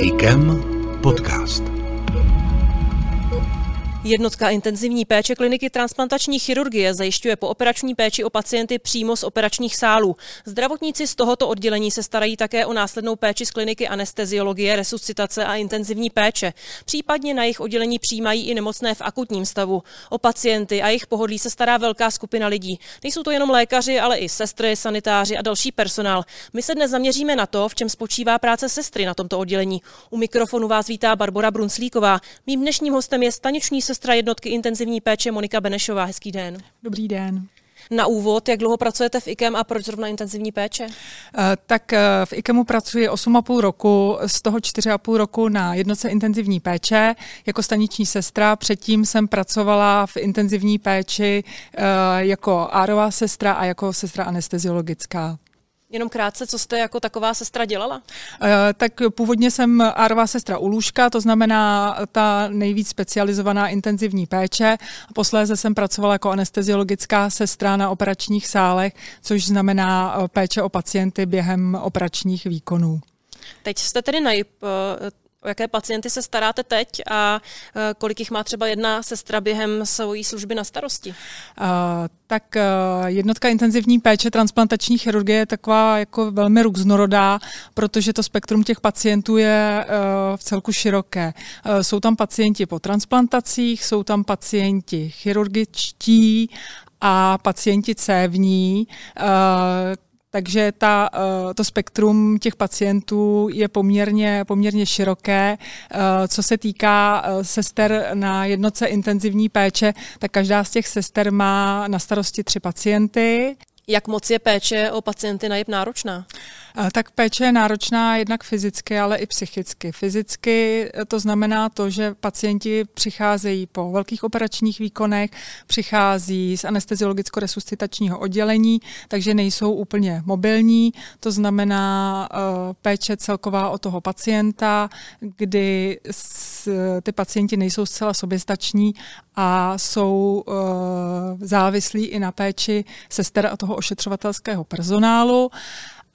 IKEM podcast. Jednotka intenzivní péče kliniky transplantační chirurgie zajišťuje pooperační péči o pacienty přímo z operačních sálů. Zdravotníci z tohoto oddělení se starají také o následnou péči z kliniky anesteziologie, resuscitace a intenzivní péče. Případně na jejich oddělení přijímají i nemocné v akutním stavu. O pacienty a jejich pohodlí se stará velká skupina lidí. Nejsou to jenom lékaři, ale i sestry, sanitáři a další personál. My se dnes zaměříme na to, v čem spočívá práce sestry na tomto oddělení. U mikrofonu vás vítá Barbara Brunslíková. Mým dnešním hostem je staniční sestra jednotky intenzivní péče Monika Benešová. Hezký den. Dobrý den. Na úvod, jak dlouho pracujete v IKEM a proč zrovna intenzivní péče? Eh, tak eh, v IKEMu pracuji 8,5 roku, z toho 4,5 roku na jednotce intenzivní péče jako staniční sestra. Předtím jsem pracovala v intenzivní péči eh, jako árová sestra a jako sestra anesteziologická. Jenom krátce, co jste jako taková sestra dělala? Uh, tak původně jsem árová sestra u lůžka, to znamená ta nejvíc specializovaná intenzivní péče. Posléze jsem pracovala jako anesteziologická sestra na operačních sálech, což znamená eh, péče o pacienty během operačních výkonů. Teď jste tedy na O jaké pacienty se staráte teď a e, kolik jich má třeba jedna sestra během svojí služby na starosti? Uh, tak uh, jednotka intenzivní péče transplantační chirurgie je taková jako velmi různorodá, protože to spektrum těch pacientů je uh, v celku široké. Uh, jsou tam pacienti po transplantacích, jsou tam pacienti chirurgičtí a pacienti cévní, takže ta, eh, to spektrum těch pacientů je poměrně, poměrně široké. Eh, co se týká eh, sester na jednotce intenzivní péče, tak každá z těch sester má na starosti tři pacienty. Jak moc je péče o pacienty najeb náročná? Tak péče je náročná jednak fyzicky, ale i psychicky. Fyzicky to znamená to, že pacienti přicházejí po velkých operačních výkonech, přichází z anesteziologicko-resuscitačního oddělení, takže nejsou úplně mobilní. To znamená péče celková o toho pacienta, kdy ty pacienti nejsou zcela soběstační a jsou závislí i na péči sester a toho ošetřovatelského personálu.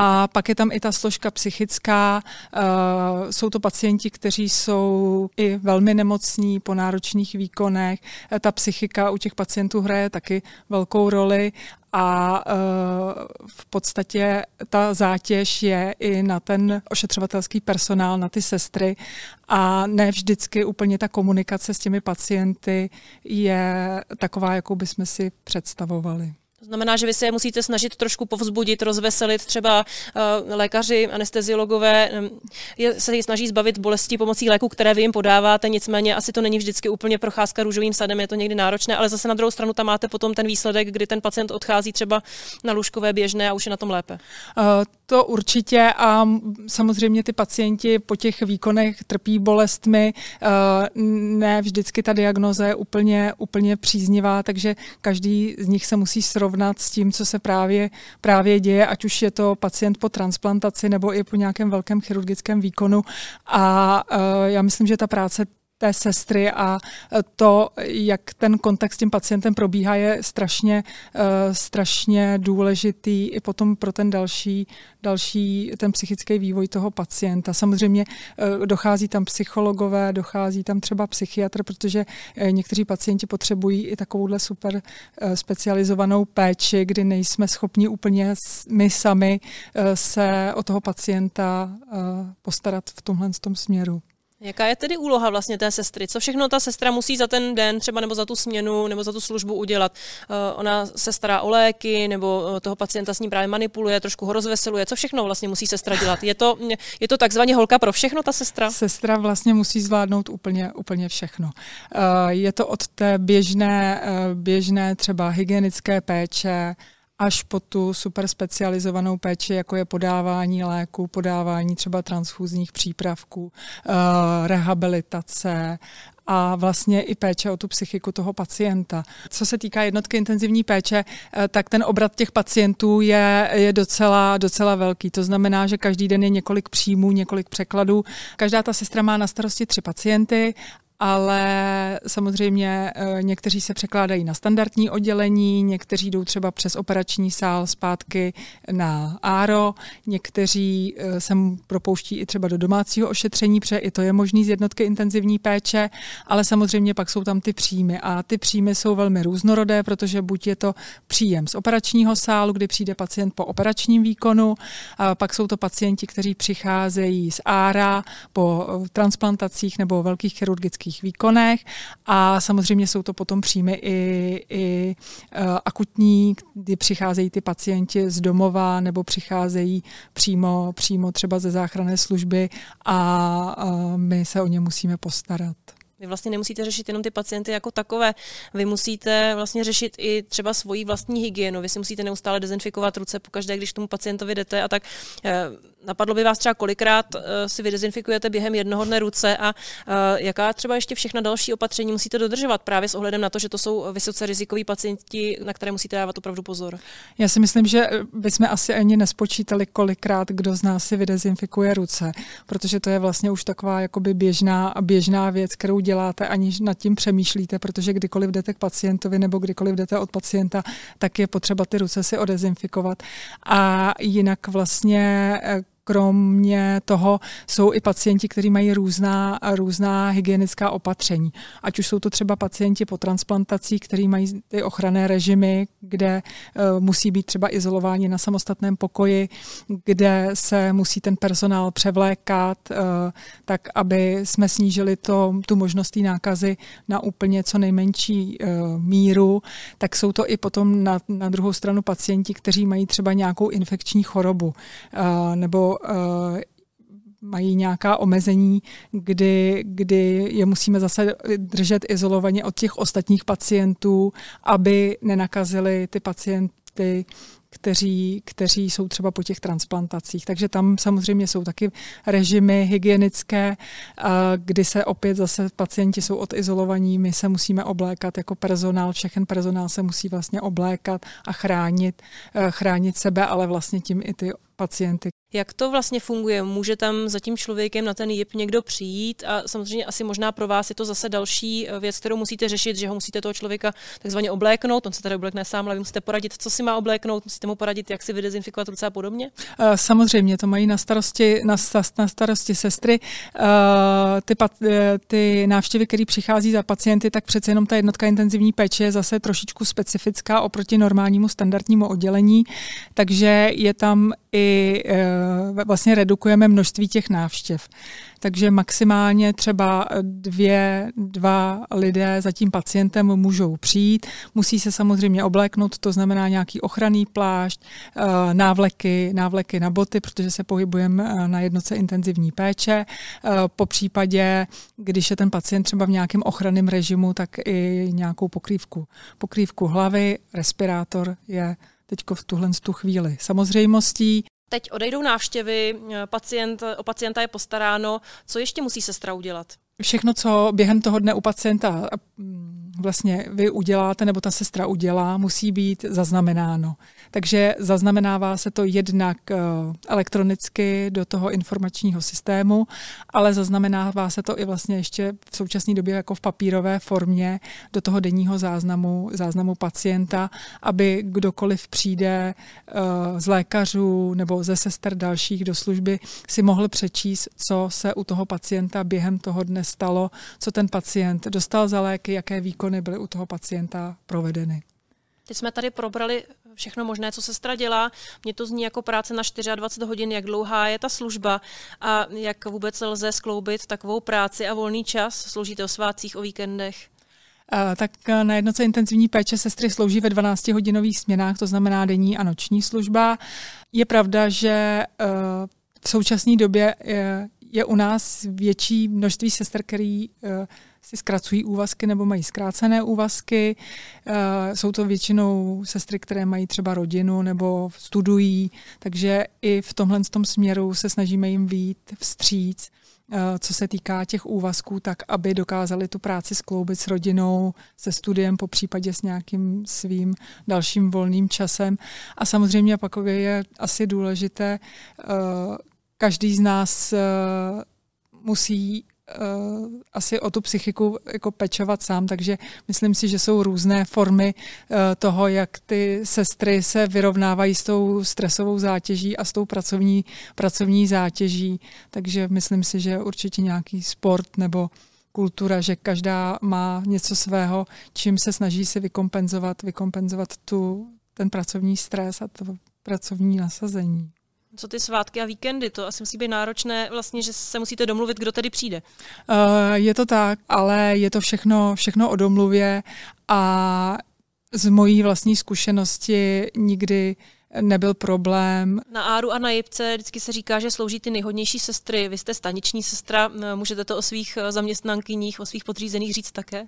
A pak je tam i ta složka psychická. Uh, jsou to pacienti, kteří jsou i velmi nemocní po náročných výkonech. Ta psychika u těch pacientů hraje taky velkou roli a uh, v podstatě ta zátěž je i na ten ošetřovatelský personál, na ty sestry a ne vždycky úplně ta komunikace s těmi pacienty je taková, jakou bychom si představovali. To znamená, že vy se je musíte snažit trošku povzbudit, rozveselit. Třeba uh, lékaři, anesteziologové um, je, se snaží zbavit bolesti pomocí léku, které vy jim podáváte, nicméně asi to není vždycky úplně procházka růžovým sadem, je to někdy náročné, ale zase na druhou stranu tam máte potom ten výsledek, kdy ten pacient odchází třeba na lůžkové běžné a už je na tom lépe. Uh, to určitě a samozřejmě ty pacienti po těch výkonech trpí bolestmi. Uh, ne vždycky ta diagnoza je úplně, úplně příznivá, takže každý z nich se musí srovnat srovnat s tím, co se právě, právě děje, ať už je to pacient po transplantaci nebo i po nějakém velkém chirurgickém výkonu. A uh, já myslím, že ta práce té sestry a to, jak ten kontakt s tím pacientem probíhá, je strašně, uh, strašně důležitý i potom pro ten další, další ten psychický vývoj toho pacienta. Samozřejmě uh, dochází tam psychologové, dochází tam třeba psychiatr, protože někteří pacienti potřebují i takovouhle super specializovanou péči, kdy nejsme schopni úplně my sami se o toho pacienta postarat v tomhle tom směru. Jaká je tedy úloha vlastně té sestry? Co všechno ta sestra musí za ten den, třeba nebo za tu směnu, nebo za tu službu udělat? Uh, ona se stará o léky, nebo uh, toho pacienta s ním právě manipuluje, trošku ho rozveseluje. Co všechno vlastně musí sestra dělat? Je to, je to takzvaně holka pro všechno, ta sestra? Sestra vlastně musí zvládnout úplně, úplně všechno. Uh, je to od té běžné, běžné třeba hygienické péče, až po tu super specializovanou péči, jako je podávání léku, podávání třeba transfuzních přípravků, eh, rehabilitace a vlastně i péče o tu psychiku toho pacienta. Co se týká jednotky intenzivní péče, eh, tak ten obrat těch pacientů je, je docela, docela velký. To znamená, že každý den je několik příjmů, několik překladů. Každá ta sestra má na starosti tři pacienty ale samozřejmě eh, někteří se překládají na standardní oddělení, někteří jdou třeba přes operační sál zpátky na ARO, někteří eh, se propouští i třeba do domácího ošetření, protože i to je možný z jednotky intenzivní péče, ale samozřejmě pak jsou tam ty příjmy. A ty příjmy jsou velmi různorodé, protože buď je to příjem z operačního sálu, kdy přijde pacient po operačním výkonu, a pak jsou to pacienti, kteří přicházejí z ARA po eh, transplantacích nebo velkých chirurgických výkonech a samozřejmě jsou to potom příjmy i, i uh, akutní, kdy přicházejí ty pacienti z domova nebo přicházejí přímo, přímo třeba ze záchranné služby a my se o ně musíme postarat. Vy vlastně nemusíte řešit jenom ty pacienty jako takové, vy musíte vlastně řešit i třeba svoji vlastní hygienu. Vy si musíte neustále dezinfikovat ruce pokaždé, když tomu pacientovi jdete a tak. Eh, napadlo by vás třeba kolikrát eh, si vydezinfikujete během jednoho dne ruce a eh, jaká třeba ještě všechna další opatření musíte dodržovat právě s ohledem na to, že to jsou vysoce rizikoví pacienti, na které musíte dávat opravdu pozor. Já si myslím, že bychom asi ani nespočítali, kolikrát kdo z nás si vydezinfikuje ruce, protože to je vlastně už taková jakoby běžná, běžná věc, kterou děláte, aniž nad tím přemýšlíte, protože kdykoliv jdete k pacientovi nebo kdykoliv jdete od pacienta, tak je potřeba ty ruce si odezinfikovat. A jinak vlastně eh, kromě toho jsou i pacienti, kteří mají různá, různá hygienická opatření. Ať už jsou to třeba pacienti po transplantací, kteří mají ty ochranné režimy, kde uh, musí být třeba izolováni na samostatném pokoji, kde se musí ten personál převlékat, uh, tak aby jsme snížili to, tu možnost té nákazy na úplně co nejmenší uh, míru, tak jsou to i potom na, na druhou stranu pacienti, kteří mají třeba nějakou infekční chorobu nebo uh, mají nějaká omezení, kdy, kdy je musíme zase držet izolovaně od těch ostatních pacientů, aby nenakazili ty pacienty kteří, kteří jsou třeba po těch transplantacích. Takže tam samozřejmě jsou taky režimy hygienické, kdy se opět zase pacienti jsou odizolovaní, my se musíme oblékat jako personál, všechen personál se musí vlastně oblékat a chránit, chránit sebe, ale vlastně tím i ty pacienty. Jak to vlastně funguje? Může tam za tím člověkem na ten JIP někdo přijít a samozřejmě asi možná pro vás je to zase další eh, věc, kterou musíte řešit, že ho musíte toho člověka takzvaně obléknout, on se tady oblékne sám, ale vy musíte poradit, co si má obléknout, musíte mu poradit, jak si vydezinfikovat ruce a podobně? Eh, samozřejmě, to mají na starosti, na, na starosti sestry. Eh, ty, ty návštěvy, které přichází za pacienty, tak přece jenom ta jednotka intenzivní péče je zase trošičku specifická oproti normálnímu standardnímu oddělení, takže je tam i vlastně redukujeme množství těch návštěv. Takže maximálně třeba dvě, dva lidé za tím pacientem můžou přijít. Musí se samozřejmě obléknout, to znamená nějaký ochranný plášť, eh, návleky, návleky na boty, protože se pohybujeme eh, na jednoce intenzivní péče. Po případě, když je ten pacient třeba v nějakém ochranném režimu, tak i nějakou pokrývku. Pokrývku hlavy, respirátor je teď v tuhle tu chvíli samozřejmostí. Teď odejdou návštěvy, eh, pacient, o pacienta je postaráno. Co ještě musí sestra udělat? Všechno, co během toho dne u pacienta vlastně vy uděláte nebo ta sestra udělá, musí být zaznamenáno. Takže zaznamenává se to jednak eh, elektronicky do toho informačního systému, ale zaznamenává se to i vlastně ještě v současné době jako v papírové formě do toho denního záznamu, záznamu pacienta, aby kdokoliv přijde eh, z lékařů nebo ze sester dalších do služby si mohl přečíst, co se u toho pacienta během toho dne stalo, co ten pacient dostal za léky, jaké výkony byly u toho pacienta provedeny. Teď jsme tady probrali všechno možné, co sestra dělá. Mně to zní jako práce na 24 hodin, jak dlouhá je ta služba a jak vůbec lze skloubit takovou práci a volný čas. Sloužíte o svátcích, o víkendech? tak na jednoce intenzivní péče sestry slouží ve 12-hodinových směnách, to znamená denní a noční služba. Je pravda, že e, v současné době je, u nás větší množství sester, který e, si zkracují úvazky nebo mají zkrácené úvazky. Eh, jsou to většinou sestry, které mají třeba rodinu nebo studují, takže i v tomhle tom směru se snažíme jim výjít vstříc eh, co se týká těch úvazků, tak aby dokázali tu práci skloubit s rodinou, se studiem, po případě s nějakým svým dalším volným časem. A samozřejmě pak je asi důležité, eh, každý z nás musí uh, asi o tu psychiku jako pečovat sám, takže myslím si, že jsou různé formy uh, toho, jak ty sestry se vyrovnávají s tou stresovou zátěží a s tou pracovní, pracovní zátěží, takže myslím si, že určitě nějaký sport nebo kultura, že každá má něco svého, čím se snaží si vykompenzovat, vykompenzovat tu, ten pracovní stres a to pracovní nasazení. Co ty svátky a víkendy? To asi musí být náročné, vlastně, že se musíte domluvit, kdo tady přijde. Uh, je to tak, ale je to všechno, všechno o domluvě a z mojí vlastní zkušenosti nikdy nebyl problém. Na Áru a na Jipce vždycky se říká, že slouží ty nejhodnější sestry. Vy jste staniční sestra, můžete to o svých zaměstnankyních, o svých podřízených říct také?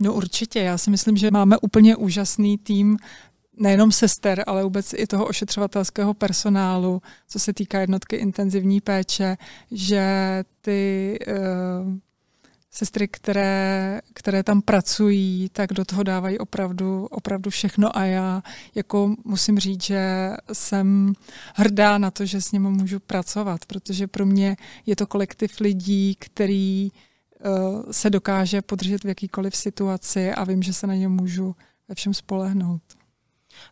No určitě, já si myslím, že máme úplně úžasný tým nejenom sester, ale vůbec i toho ošetřovatelského personálu, co se týká jednotky intenzivní péče, že ty uh, sestry, které, které tam pracují, tak do toho dávají opravdu, opravdu všechno a já jako musím říct, že jsem hrdá na to, že s nimi můžu pracovat, protože pro mě je to kolektiv lidí, který uh, se dokáže podržet v jakýkoliv situaci a vím, že se na ně můžu ve všem spolehnout.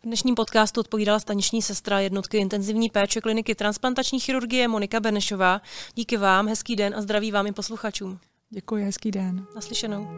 V dnešním podcastu odpovídala staniční sestra jednotky intenzivní péče kliniky transplantační chirurgie Monika Benešová. Díky vám, hezký den a zdraví vám i posluchačům. Děkuji, hezký den. Naslyšenou.